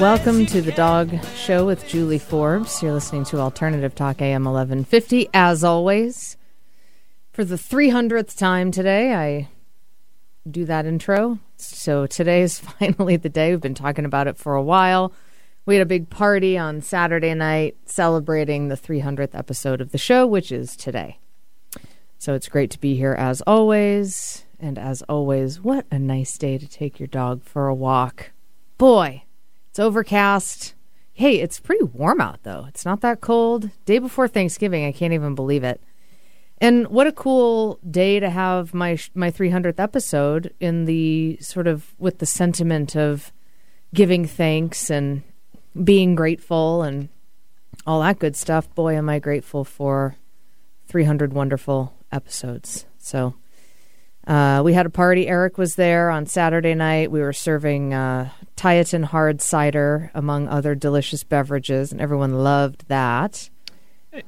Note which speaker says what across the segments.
Speaker 1: Welcome to the Dog Show with Julie Forbes. You're listening to Alternative Talk AM 1150. As always, for the 300th time today, I do that intro. So today is finally the day. We've been talking about it for a while. We had a big party on Saturday night celebrating the 300th episode of the show, which is today. So it's great to be here as always. And as always, what a nice day to take your dog for a walk. Boy, overcast. Hey, it's pretty warm out though. It's not that cold. Day before Thanksgiving, I can't even believe it. And what a cool day to have my my 300th episode in the sort of with the sentiment of giving thanks and being grateful and all that good stuff. Boy, am I grateful for 300 wonderful episodes. So uh, we had a party. Eric was there on Saturday night. We were serving uh, Tieton hard cider, among other delicious beverages, and everyone loved that.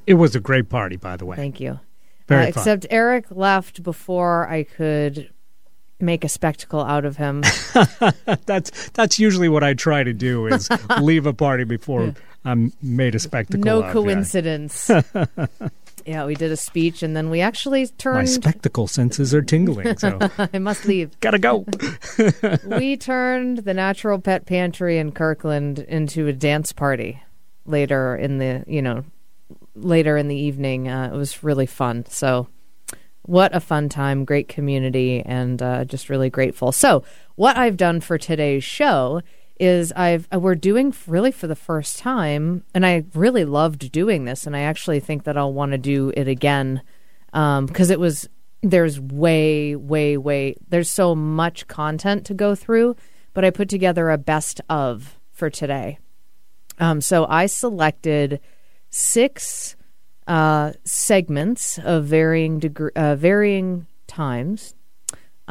Speaker 2: It was a great party, by the way.
Speaker 1: Thank you.
Speaker 2: Very
Speaker 1: Uh,
Speaker 2: fun.
Speaker 1: except Eric left before I could make a spectacle out of him.
Speaker 2: that's that's usually what I try to do is leave a party before I'm made a spectacle.
Speaker 1: no
Speaker 2: of, yeah.
Speaker 1: coincidence. yeah, we did a speech, and then we actually turned.
Speaker 2: My spectacle senses are tingling, so
Speaker 1: I must leave.
Speaker 2: gotta go.
Speaker 1: we turned the Natural Pet Pantry in Kirkland into a dance party later in the you know later in the evening. Uh, it was really fun. So what a fun time! Great community, and uh, just really grateful. So what I've done for today's show is I've uh, we're doing really for the first time, and I really loved doing this, and I actually think that I'll want to do it again because it was there's way way way there's so much content to go through but i put together a best of for today. Um, so i selected six uh, segments of varying degree, uh, varying times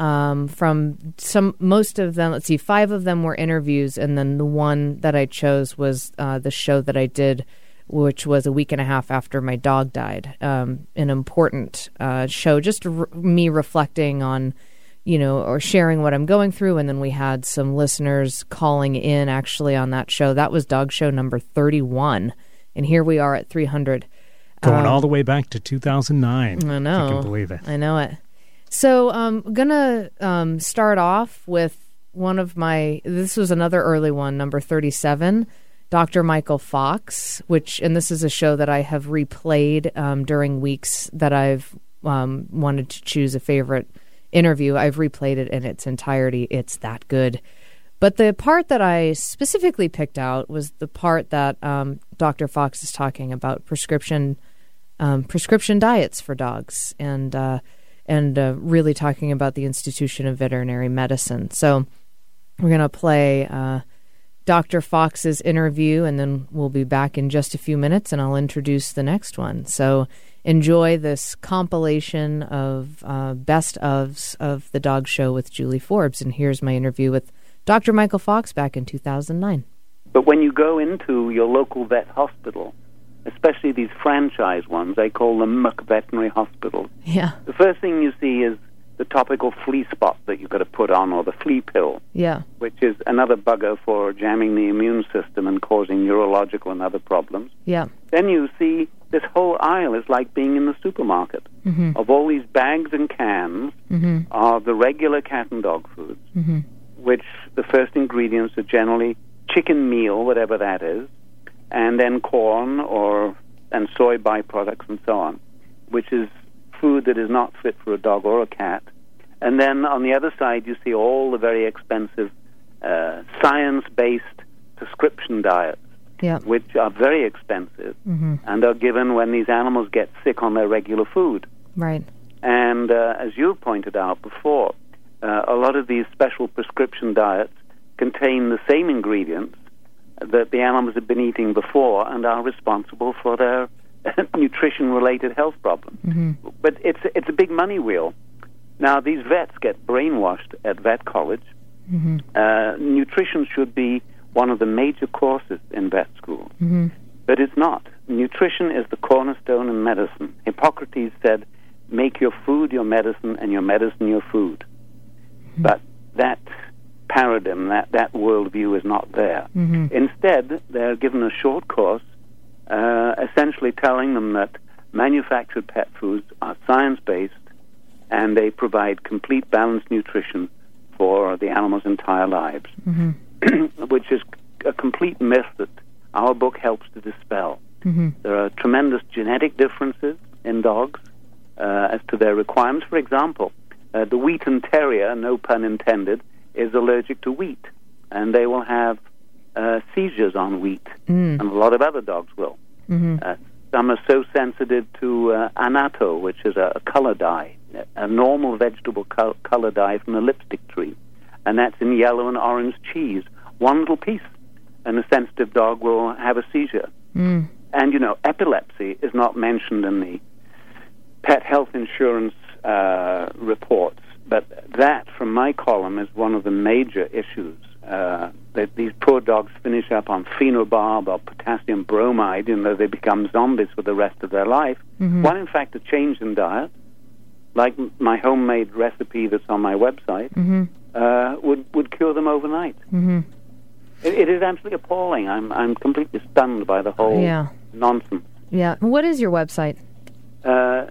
Speaker 1: um, from some most of them let's see five of them were interviews and then the one that i chose was uh, the show that i did which was a week and a half after my dog died um, an important uh, show just r- me reflecting on you know or sharing what i'm going through and then we had some listeners calling in actually on that show that was dog show number 31 and here we are at 300
Speaker 2: Going all the way back to 2009.
Speaker 1: I know.
Speaker 2: you can believe it.
Speaker 1: I know it. So I'm gonna um, start off with one of my. This was another early one, number thirty-seven, Dr. Michael Fox, which and this is a show that I have replayed um, during weeks that I've um, wanted to choose a favorite interview. I've replayed it in its entirety. It's that good. But the part that I specifically picked out was the part that um, Dr. Fox is talking about prescription um, prescription diets for dogs and uh, and uh, really talking about the institution of veterinary medicine. So we're going to play uh, Dr. Fox's interview, and then we'll be back in just a few minutes, and I'll introduce the next one. So enjoy this compilation of uh, best ofs of the Dog Show with Julie Forbes, and here's my interview with Dr. Michael Fox back in 2009.
Speaker 3: But when you go into your local vet hospital, especially these franchise ones, they call them Muck Veterinary Hospitals,
Speaker 1: Yeah,
Speaker 3: the first thing you see is the topical flea spot that you've got to put on, or the flea pill,
Speaker 1: yeah,
Speaker 3: which is another bugger for jamming the immune system and causing neurological and other problems.
Speaker 1: yeah,
Speaker 3: Then you see this whole aisle is like being in the supermarket. Mm-hmm. Of all these bags and cans mm-hmm. are the regular cat and dog foods, mm-hmm. which the first ingredients are generally chicken meal, whatever that is, and then corn or and soy byproducts and so on, which is food that is not fit for a dog or a cat. And then on the other side, you see all the very expensive uh, science-based prescription diets
Speaker 1: yeah,
Speaker 3: which are very expensive and are given when these animals get sick on their regular food.
Speaker 1: right,
Speaker 3: And uh, as you pointed out before, uh, a lot of these special prescription diets contain the same ingredients that the animals have been eating before and are responsible for their nutrition related health problems. Mm-hmm. But it's, it's a big money wheel. Now, these vets get brainwashed at vet college. Mm-hmm. Uh, nutrition should be one of the major courses in vet school. Mm-hmm. But it's not. Nutrition is the cornerstone in medicine. Hippocrates said, make your food your medicine and your medicine your food. But that paradigm, that, that worldview is not there.
Speaker 1: Mm-hmm.
Speaker 3: Instead, they're given a short course uh, essentially telling them that manufactured pet foods are science based and they provide complete balanced nutrition for the animal's entire lives,
Speaker 1: Mm-hmm.
Speaker 3: which is a complete myth that our book helps to dispel.
Speaker 1: Mm-hmm.
Speaker 3: There are tremendous genetic differences in dogs uh, as to their requirements. For example, uh, the Wheaten Terrier, no pun intended, is allergic to wheat, and they will have uh, seizures on wheat,
Speaker 1: Mm.
Speaker 3: and a lot of other dogs will.
Speaker 1: Mm-hmm.
Speaker 3: Uh, some are so sensitive to uh, annatto, which is a, a color dye, a normal vegetable col- color dye from the lipstick tree, and that's in yellow and orange cheese. One little piece, and a sensitive dog will have a seizure.
Speaker 1: Mm.
Speaker 3: And you know, epilepsy is not mentioned in the pet health insurance uh, reports, but that, from my column, is one of the major issues. Uh, that these poor dogs finish up on phenobarb or potassium bromide, you know, they become zombies for the rest of their life.
Speaker 1: Mhm.
Speaker 3: While in fact, a change in diet, like my homemade recipe that's on my website,
Speaker 1: Mm-hmm.
Speaker 3: uh, would would cure them overnight.
Speaker 1: Mm-hmm.
Speaker 3: It, it is absolutely appalling. I'm I'm completely stunned by the whole
Speaker 1: Yeah.
Speaker 3: nonsense.
Speaker 1: Yeah. What is your website?
Speaker 3: Uh,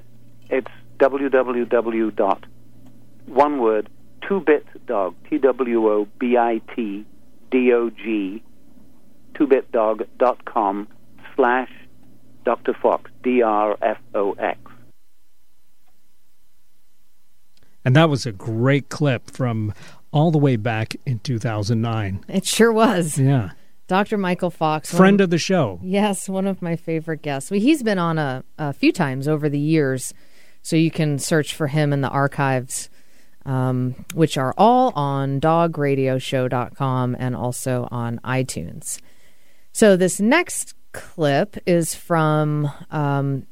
Speaker 3: it's www dot one word two bit dog t w o b i t d o g two bit dog dot com slash Dr. Fox D R F O X.
Speaker 2: And that was a great clip from all the way back in 2009.
Speaker 1: It sure was.
Speaker 2: Yeah.
Speaker 1: Dr. Michael Fox. one
Speaker 2: Friend of the show.
Speaker 1: Yes, one of my favorite guests. Well, he's been on a, a few times over the years, so you can search for him in the archives, um, which are all on dogradioshow.com and also on iTunes. So this next clip is from um,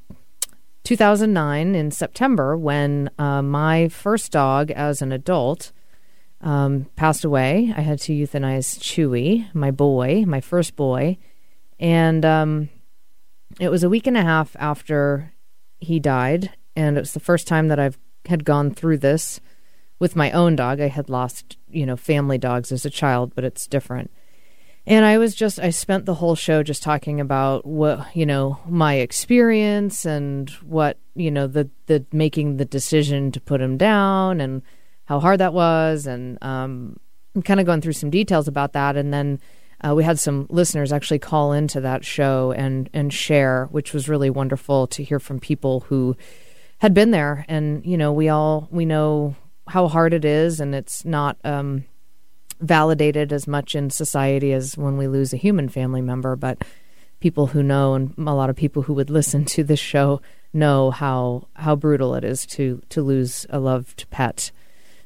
Speaker 1: 2009 in September when uh, my first dog as an adult um, passed away. I had to euthanize Chewy, my boy, my first boy. And um, it was a week and a half after he died. And it was the first time that I've had gone through this with my own dog. I had lost, you know, family dogs as a child, but it's different. And I was just, I spent the whole show just talking about what, you know, my experience and what, you know, the, the making the decision to put him down and how hard that was. And um, I'm kind of going through some details about that. And then uh, we had some listeners actually call into that show and, and share, which was really wonderful to hear from people who had been there. And, you know, we all, we know how hard it is and it's not, um, validated as much in society as when we lose a human family member, but people who know and a lot of people who would listen to this show know how how brutal it is to to lose a loved pet.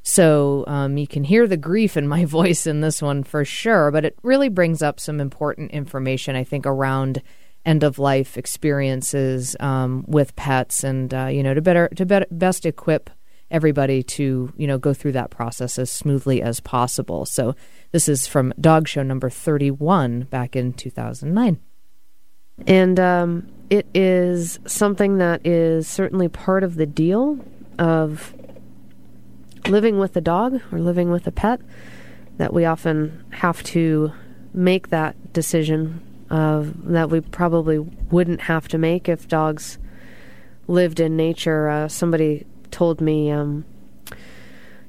Speaker 1: So um, you can hear the grief in my voice in this one for sure, but it really brings up some important information I think around end of life experiences um, with pets, and uh, you know to better to better, best equip everybody to you know go through that process as smoothly as possible. So this is from Dog Show number thirty one back in two thousand nine.
Speaker 4: And um, it is something that is certainly part of the deal of living with a dog or living with a pet that we often have to make that decision of that we probably wouldn't have to make if dogs lived in nature. Uh, somebody told me, um,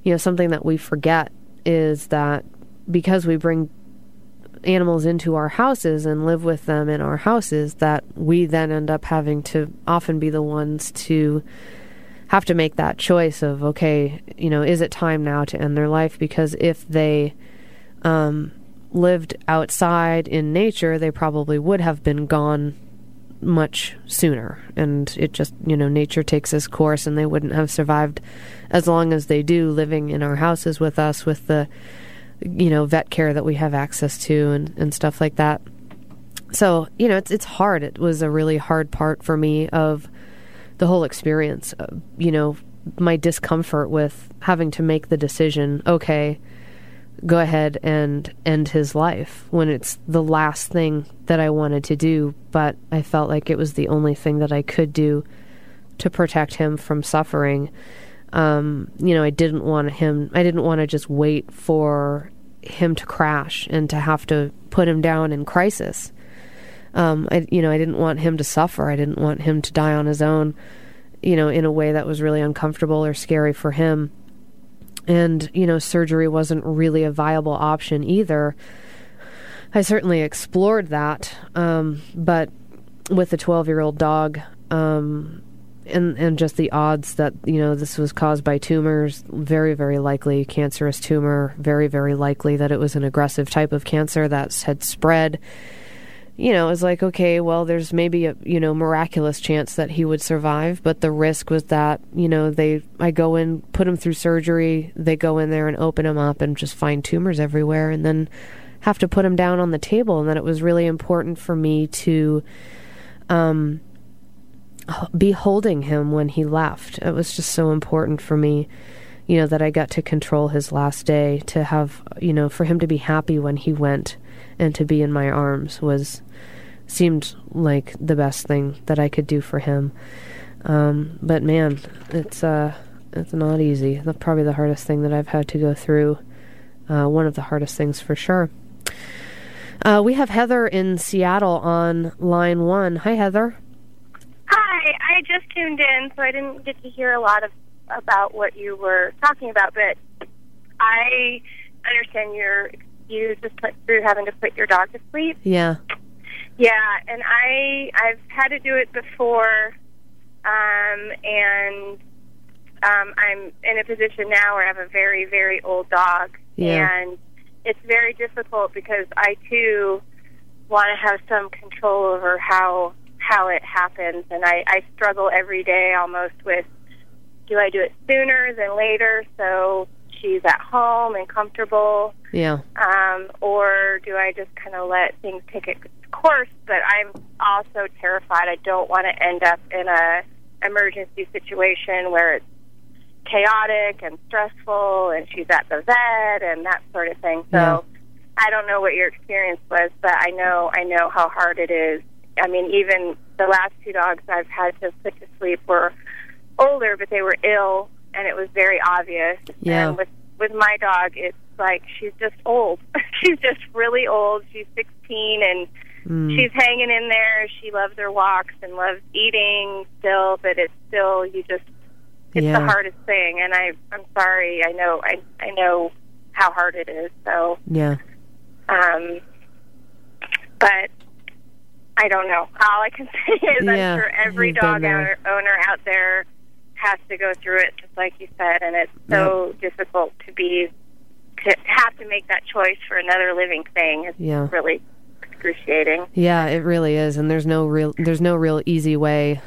Speaker 4: you know, something that we forget is that because we bring animals into our houses and live with them in our houses that we then end up having to often be the ones to have to make that choice of okay you know is it time now to end their life? Because if they um, lived outside in nature they probably would have been gone much sooner. And it just you know nature takes its course and they wouldn't have survived as long as they do living in our houses with us with the you know vet care that we have access to and, and stuff like that. So you know it's it's hard. It was a really hard part for me of the whole experience uh, you know my discomfort with having to make the decision okay go ahead and end his life when it's the last thing that I wanted to do but I felt like it was the only thing that I could do to protect him from suffering um, you know, I didn't want him, I didn't want to just wait for him to crash and to have to put him down in crisis. Um, I, you know, I didn't want him to suffer. I didn't want him to die on his own, you know, in a way that was really uncomfortable or scary for him. And, you know, surgery wasn't really a viable option either. I certainly explored that, um, but with a 12 year old dog, um, and and just the odds that you know this was caused by tumors very very likely cancerous tumor very very likely that it was an aggressive type of cancer that had spread you know it was like okay well there's maybe a you know miraculous chance that he would survive but the risk was that you know they I go in put him through surgery they go in there and open him up and just find tumors everywhere and then have to put him down on the table and that it was really important for me to um be holding him when he left. It was just so important for me, you know, that I got to control his last day, to have, you know, for him to be happy when he went and to be in my arms was seemed like the best thing that I could do for him. Um, but man, it's uh, it's not easy. That's probably the hardest thing that I've had to go through. Uh, one of the hardest things for sure. Uh, we have Heather in Seattle on line one. Hi, Heather.
Speaker 5: Hi, I just tuned in, so I didn't get to hear a lot of about what you were talking about. But I understand you're you just went through having to put your dog to sleep.
Speaker 4: Yeah.
Speaker 5: Yeah, and I I've had to do it before, um, and um, I'm in a position now where I have a very very old dog,
Speaker 4: Yeah.
Speaker 5: and it's very difficult because I too want to have some control over how how it happens, and I, I struggle every day almost with do I do it sooner than later so she's at home and comfortable,
Speaker 4: Yeah.
Speaker 5: um, or do I just kind of let things take its course? But I'm also terrified. I don't want to end up in a emergency situation where it's chaotic and stressful, and she's at the vet and that sort of thing. So.
Speaker 4: Yeah.
Speaker 5: I don't know what your experience was, but I know I know how hard it is. I mean, even the last two dogs I've had to put to sleep were older, but they were ill, and it was very obvious.
Speaker 4: Yeah.
Speaker 5: And with with my dog, it's like she's just old. she's just really old. She's 16, and
Speaker 4: Mm.
Speaker 5: she's hanging in there. She loves her walks and loves eating still, but it's still you just it's
Speaker 4: Yeah.
Speaker 5: the hardest thing. And I I'm sorry. I know I I know how hard it is. So
Speaker 4: Yeah.
Speaker 5: um, but I don't know. All I can say is
Speaker 4: Yeah,
Speaker 5: I'm sure every dog owner, owner out there has to go through it, just like you said, and it's so difficult to be to have to make that choice for another living thing. It's
Speaker 4: Yeah.
Speaker 5: really excruciating.
Speaker 4: Yeah, it really is, and there's no real there's no real easy way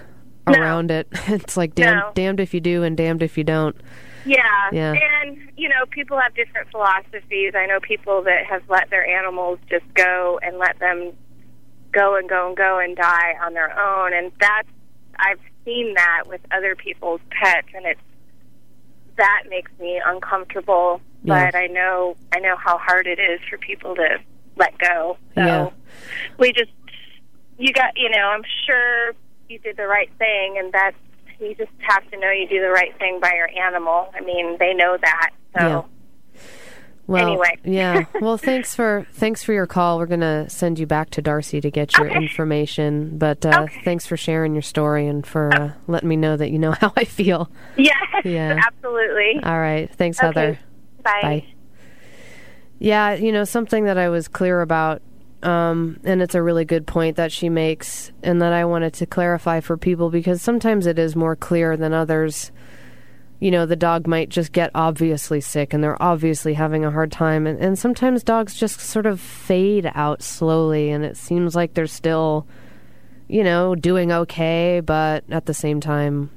Speaker 5: No.
Speaker 4: around it. It's like damn,
Speaker 5: No.
Speaker 4: damned if you do and damned if you don't.
Speaker 5: Yeah.
Speaker 4: Yeah.
Speaker 5: And, you know, people have different philosophies. I know people that have let their animals just go and let them go and go and go and die on their own. And that's, I've seen that with other people's pets, and it's, that makes me uncomfortable.
Speaker 4: Yeah.
Speaker 5: But I know, I know how hard it is for people to let go. So
Speaker 4: Yeah.
Speaker 5: we just, you got, you know, I'm sure you did the right thing, and that's, you just have to know you do the right thing by your animal. I mean, they know that. So,
Speaker 4: Well,
Speaker 5: Anyway.
Speaker 4: yeah. Well, thanks for thanks for your call. We're gonna send you back to Darcy to get your
Speaker 5: Okay.
Speaker 4: information. But uh,
Speaker 5: Okay.
Speaker 4: thanks for sharing your story and for uh, letting me know that you know how I feel.
Speaker 5: yes,
Speaker 4: Yeah.
Speaker 5: absolutely.
Speaker 4: All right. Thanks,
Speaker 5: Okay.
Speaker 4: Heather.
Speaker 5: Bye.
Speaker 4: Bye. Yeah, you know, something that I was clear about, um, and it's a really good point that she makes, and that I wanted to clarify for people because sometimes it is more clear than others. You know, the dog might just get obviously sick and they're obviously having a hard time. And, and sometimes dogs just sort of fade out slowly, and it seems like they're still, you know, doing okay, but at the same time,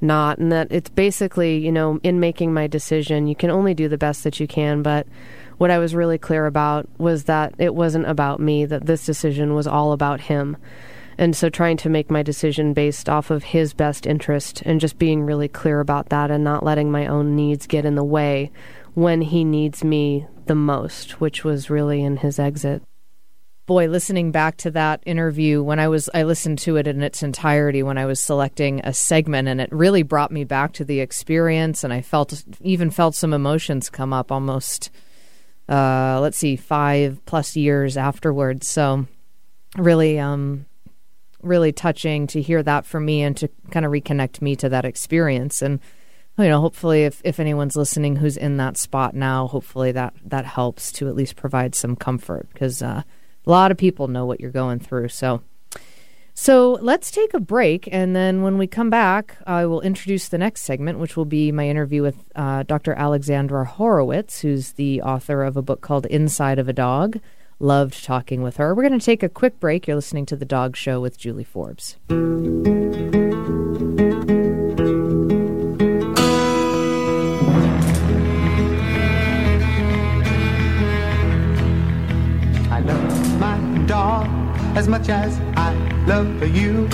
Speaker 4: not. And that it's basically you know in making my decision you can only do the best that you can. But what i was really clear about was that it wasn't about me that this decision was all about him and so trying to make my decision based off of his best interest and just being really clear about that and not letting my own needs get in the way when he needs me the most which was really in his exit
Speaker 1: boy listening back to that interview when i was i listened to it in its entirety when i was selecting a segment and it really brought me back to the experience and i felt even felt some emotions come up almost uh, let's see, five plus years afterwards. So really, um, really touching to hear that from me and to kind of reconnect me to that experience. And you know, hopefully, if if anyone's listening who's in that spot now, hopefully that that helps to at least provide some comfort because uh, a lot of people know what you're going through. So. So let's take a break, and then when we come back, I will introduce the next segment, which will be my interview with uh, Dr. Alexandra Horowitz, who's the author of a book called Inside of a Dog. Loved talking with her. We're going to take a quick break. You're listening to The Dog Show with Julie Forbes.
Speaker 6: I love my dog as much as I love you.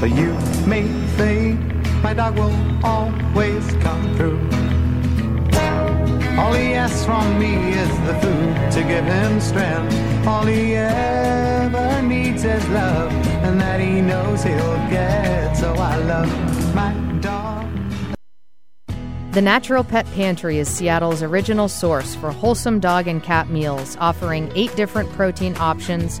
Speaker 6: But you may think my dog will always come through. All he asks from me is the food to give him strength. All he ever needs is love, and that he knows he'll get. So I love my dog.
Speaker 1: The Natural Pet Pantry is Seattle's original source for wholesome dog and cat meals, offering eight different protein options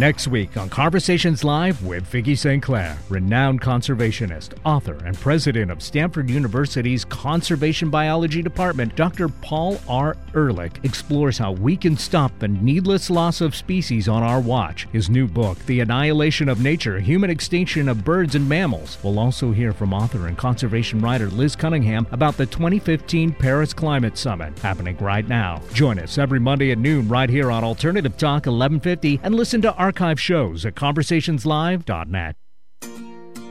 Speaker 2: Next week on Conversations Live with Vicki St. Clair, renowned conservationist, author, and president of Stanford University's Conservation Biology Department, Dr. Paul R. Ehrlich explores how we can stop the needless loss of species on our watch. His new book, The Annihilation of Nature Human Extinction of Birds and Mammals. We'll also hear from author and conservation writer Liz Cunningham about the 2015 Paris Climate Summit happening right now. Join us every Monday at noon right here on Alternative Talk 1150 and listen to archive shows at conversationslive.net.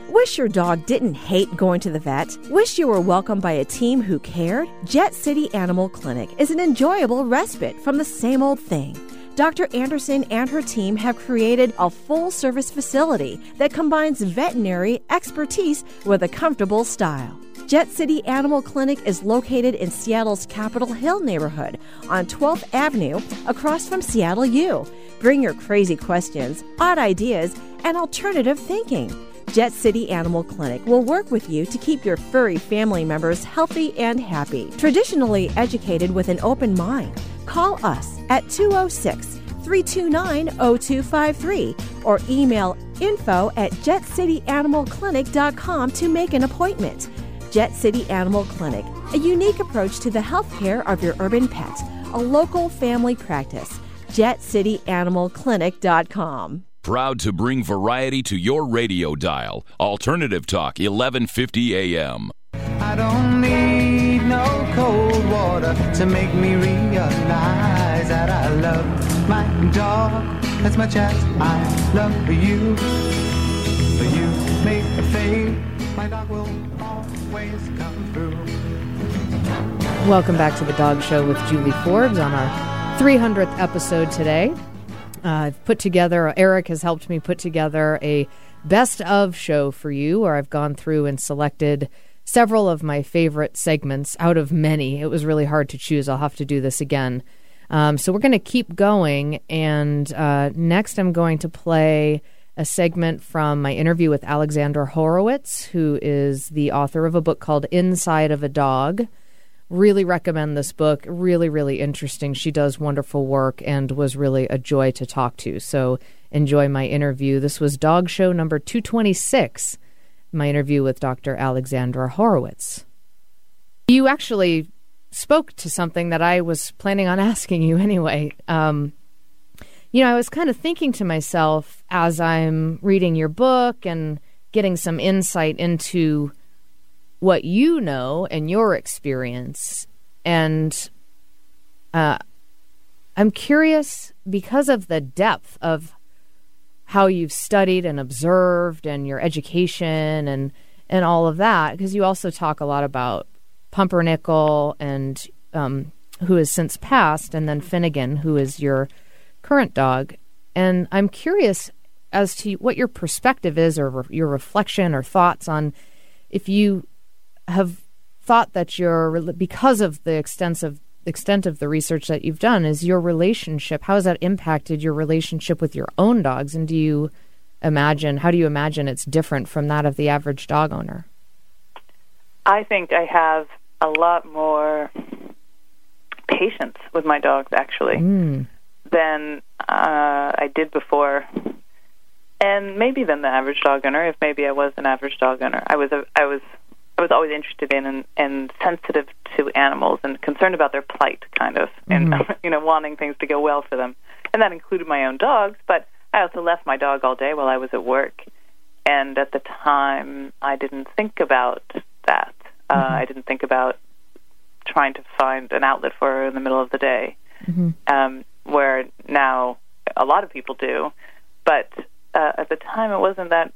Speaker 7: Wish your dog didn't hate going to the vet? Wish you were welcomed by a team who cared? Jet City Animal Clinic is an enjoyable respite from the same old thing. Dr. Anderson and her team have created a full service facility that combines veterinary expertise with a comfortable style. Jet City Animal Clinic is located in Seattle's Capitol Hill neighborhood on 12th Avenue across from Seattle U. Bring your crazy questions, odd ideas, and alternative thinking. Jet City Animal Clinic will work with you to keep your furry family members healthy and happy. Traditionally educated with an open mind, call us at 206 329 0253 or email info at jetcityanimalclinic.com to make an appointment. Jet City Animal Clinic, a unique approach to the health care of your urban pet, a local family practice. JetCityAnimalClinic.com.
Speaker 8: Proud to bring variety to your radio dial. Alternative Talk, 1150 AM.
Speaker 6: Cold water to make me realize that I love my dog as much as I love you. But you may fade, my dog will always come through.
Speaker 1: Welcome back to the Dog Show with Julie Forbes on our 300th episode today. Uh, I've put together, Eric has helped me put together a best of show for you where I've gone through and selected several of my favorite segments out of many. It was really hard to choose. I'll have to do this again. Um, so we're going to keep going. And uh, next, I'm going to play a segment from my interview with Alexandra Horowitz, who is the author of a book called Inside of a Dog. Really recommend this book. Really, really interesting. She does wonderful work and was really a joy to talk to. So enjoy my interview. This was Dog Show number 226, my interview with Dr. Alexandra Horowitz. You actually spoke to something that I was planning on asking you anyway. Um, you know, I was kind of thinking to myself as I'm reading your book and getting some insight into what you know and your experience. And uh, I'm curious because of the depth of how you've studied and observed and your education and and all of that because you also talk a lot about Pumpernickel and um, who has since passed and then Finnegan who is your current dog. And I'm curious as to what your perspective is or re- your reflection or thoughts on if you have thought that your because of the extensive extent of the research that you've done is your relationship how has that impacted your relationship with your own dogs and do you imagine how do you imagine it's different from that of the average dog owner
Speaker 9: I think I have a lot more patience with my dogs actually
Speaker 1: mm.
Speaker 9: than uh, I did before, and maybe than the average dog owner. If maybe I was an average dog owner, I was a, I was I was always interested in and, and sensitive to animals and concerned about their plight, kind of, and you know wanting things to go well for them, and that included my own dogs. But I also left my dog all day while I was at work, and at the time I didn't think about that. Uh, I didn't think about trying to find an outlet for her in the middle of the day,
Speaker 1: Mm-hmm.
Speaker 9: um, where now a lot of people do. But uh, at the time, it wasn't that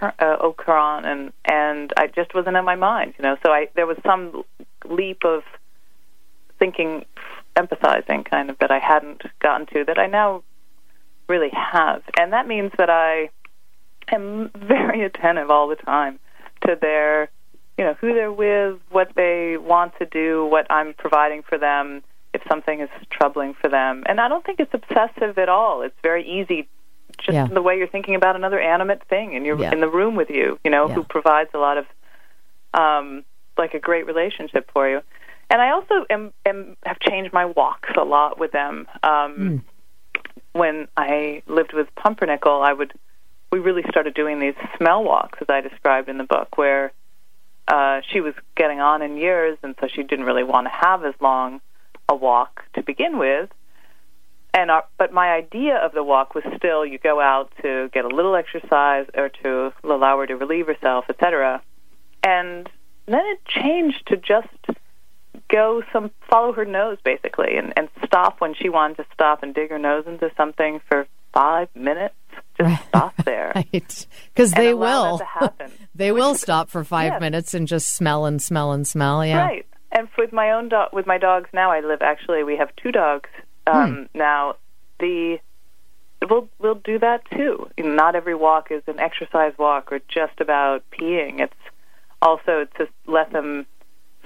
Speaker 9: uh, courant, and and I just wasn't in my mind, you know. So I there was some leap of thinking, empathizing, kind of that I hadn't gotten to that I now really have, and that means that I am very attentive all the time to their you know who they're with, what they want to do, what I'm providing for them, if something is troubling for them. And I don't think it's obsessive at all. It's very easy, just
Speaker 1: Yeah.
Speaker 9: the way you're thinking about another animate thing, and you're
Speaker 1: Yeah.
Speaker 9: in the room with you, you know,
Speaker 1: Yeah.
Speaker 9: who provides a lot of um, like a great relationship for you. And I also am, am have changed my walks a lot with them. Um, When I lived with Pumpernickel, I would we really started doing these smell walks, as I described in the book, where uh, she was getting on in years, and so she didn't really want to have as long a walk to begin with. And our, but my idea of the walk was still you go out to get a little exercise or to allow her to relieve herself, etc. And then it changed to just go some follow her nose basically and, and stop when she wanted to stop and dig her nose into something for five minutes. Just stop there.
Speaker 1: right because
Speaker 9: And
Speaker 1: they will
Speaker 9: that to happen.
Speaker 1: they will stop for five
Speaker 9: Yes.
Speaker 1: minutes and just smell and smell and smell yeah
Speaker 9: Right. And with my own dog, with my dogs now, I live. Actually, we have two dogs um, now. The we'll we'll do that too. You know, Not every walk is an exercise walk or just about peeing. It's also to let them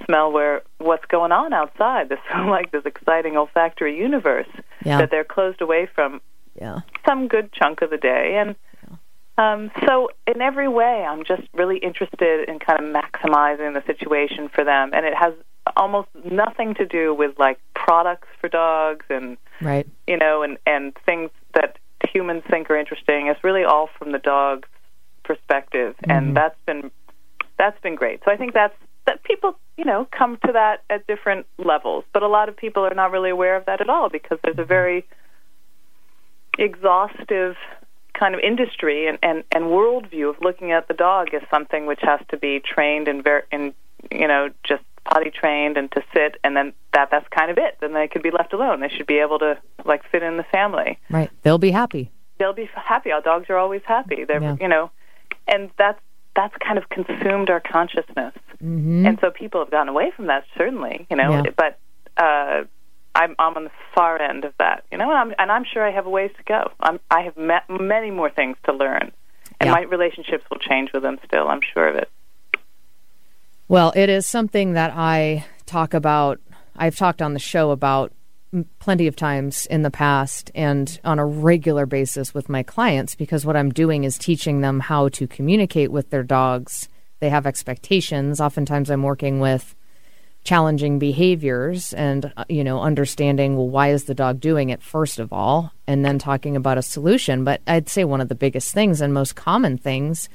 Speaker 9: smell where what's going on outside. This like this exciting olfactory universe
Speaker 1: Yeah.
Speaker 9: that they're closed away from
Speaker 1: yeah
Speaker 9: some good chunk of the day and um, so in every way i'm just really interested in kind of maximizing the situation for them and it has almost nothing to do with like products for dogs and
Speaker 1: right.
Speaker 9: you know and and things that humans think are interesting. It's really all from the dog's perspective and mm-hmm. that's been that's been great. So i think that's that people you know come to that at different levels but a lot of people are not really aware of that at all because there's a mm-hmm. very exhaustive kind of industry and, and, and worldview of looking at the dog as something which has to be trained and ver- and you know just potty trained and to sit and then that that's kind of it then they could be left alone they should be able to like fit in the family
Speaker 1: right they'll be happy
Speaker 9: they'll be happy our dogs are always happy they're
Speaker 1: Yeah.
Speaker 9: you know and that's that's kind of consumed our consciousness and so people have gotten away from that certainly you know
Speaker 1: Mm-hmm. Yeah.
Speaker 9: but uh I'm, I'm on the far end of that, you know, and I'm, and I'm sure I have a ways to go. I'm, I have ma- many more things to learn, and
Speaker 1: Yeah.
Speaker 9: my relationships will change with them still. I'm sure of it.
Speaker 1: Well, it is something that I talk about. I've talked on the show about plenty of times in the past and on a regular basis with my clients because what I'm doing is teaching them how to communicate with their dogs. They have expectations. Oftentimes, I'm working with challenging behaviors and uh, you know understanding well why is the dog doing it first of all and then talking about a solution but i'd say one of the biggest things and most common things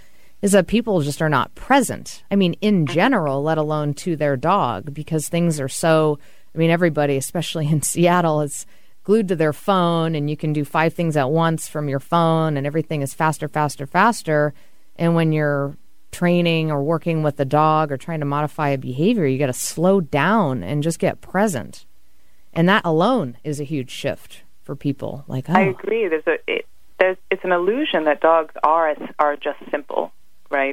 Speaker 1: is that people just are not present i mean in general let alone to their dog because things are so i mean everybody especially in seattle is glued to their phone and you can do five things at once from your phone and everything is faster faster faster and when you're training or working with the dog or trying to modify a behavior, you got to slow down and just get present. And that alone is a huge shift for people. Like, oh,
Speaker 9: I agree. There's a it, there's it's an illusion that dogs are are just simple.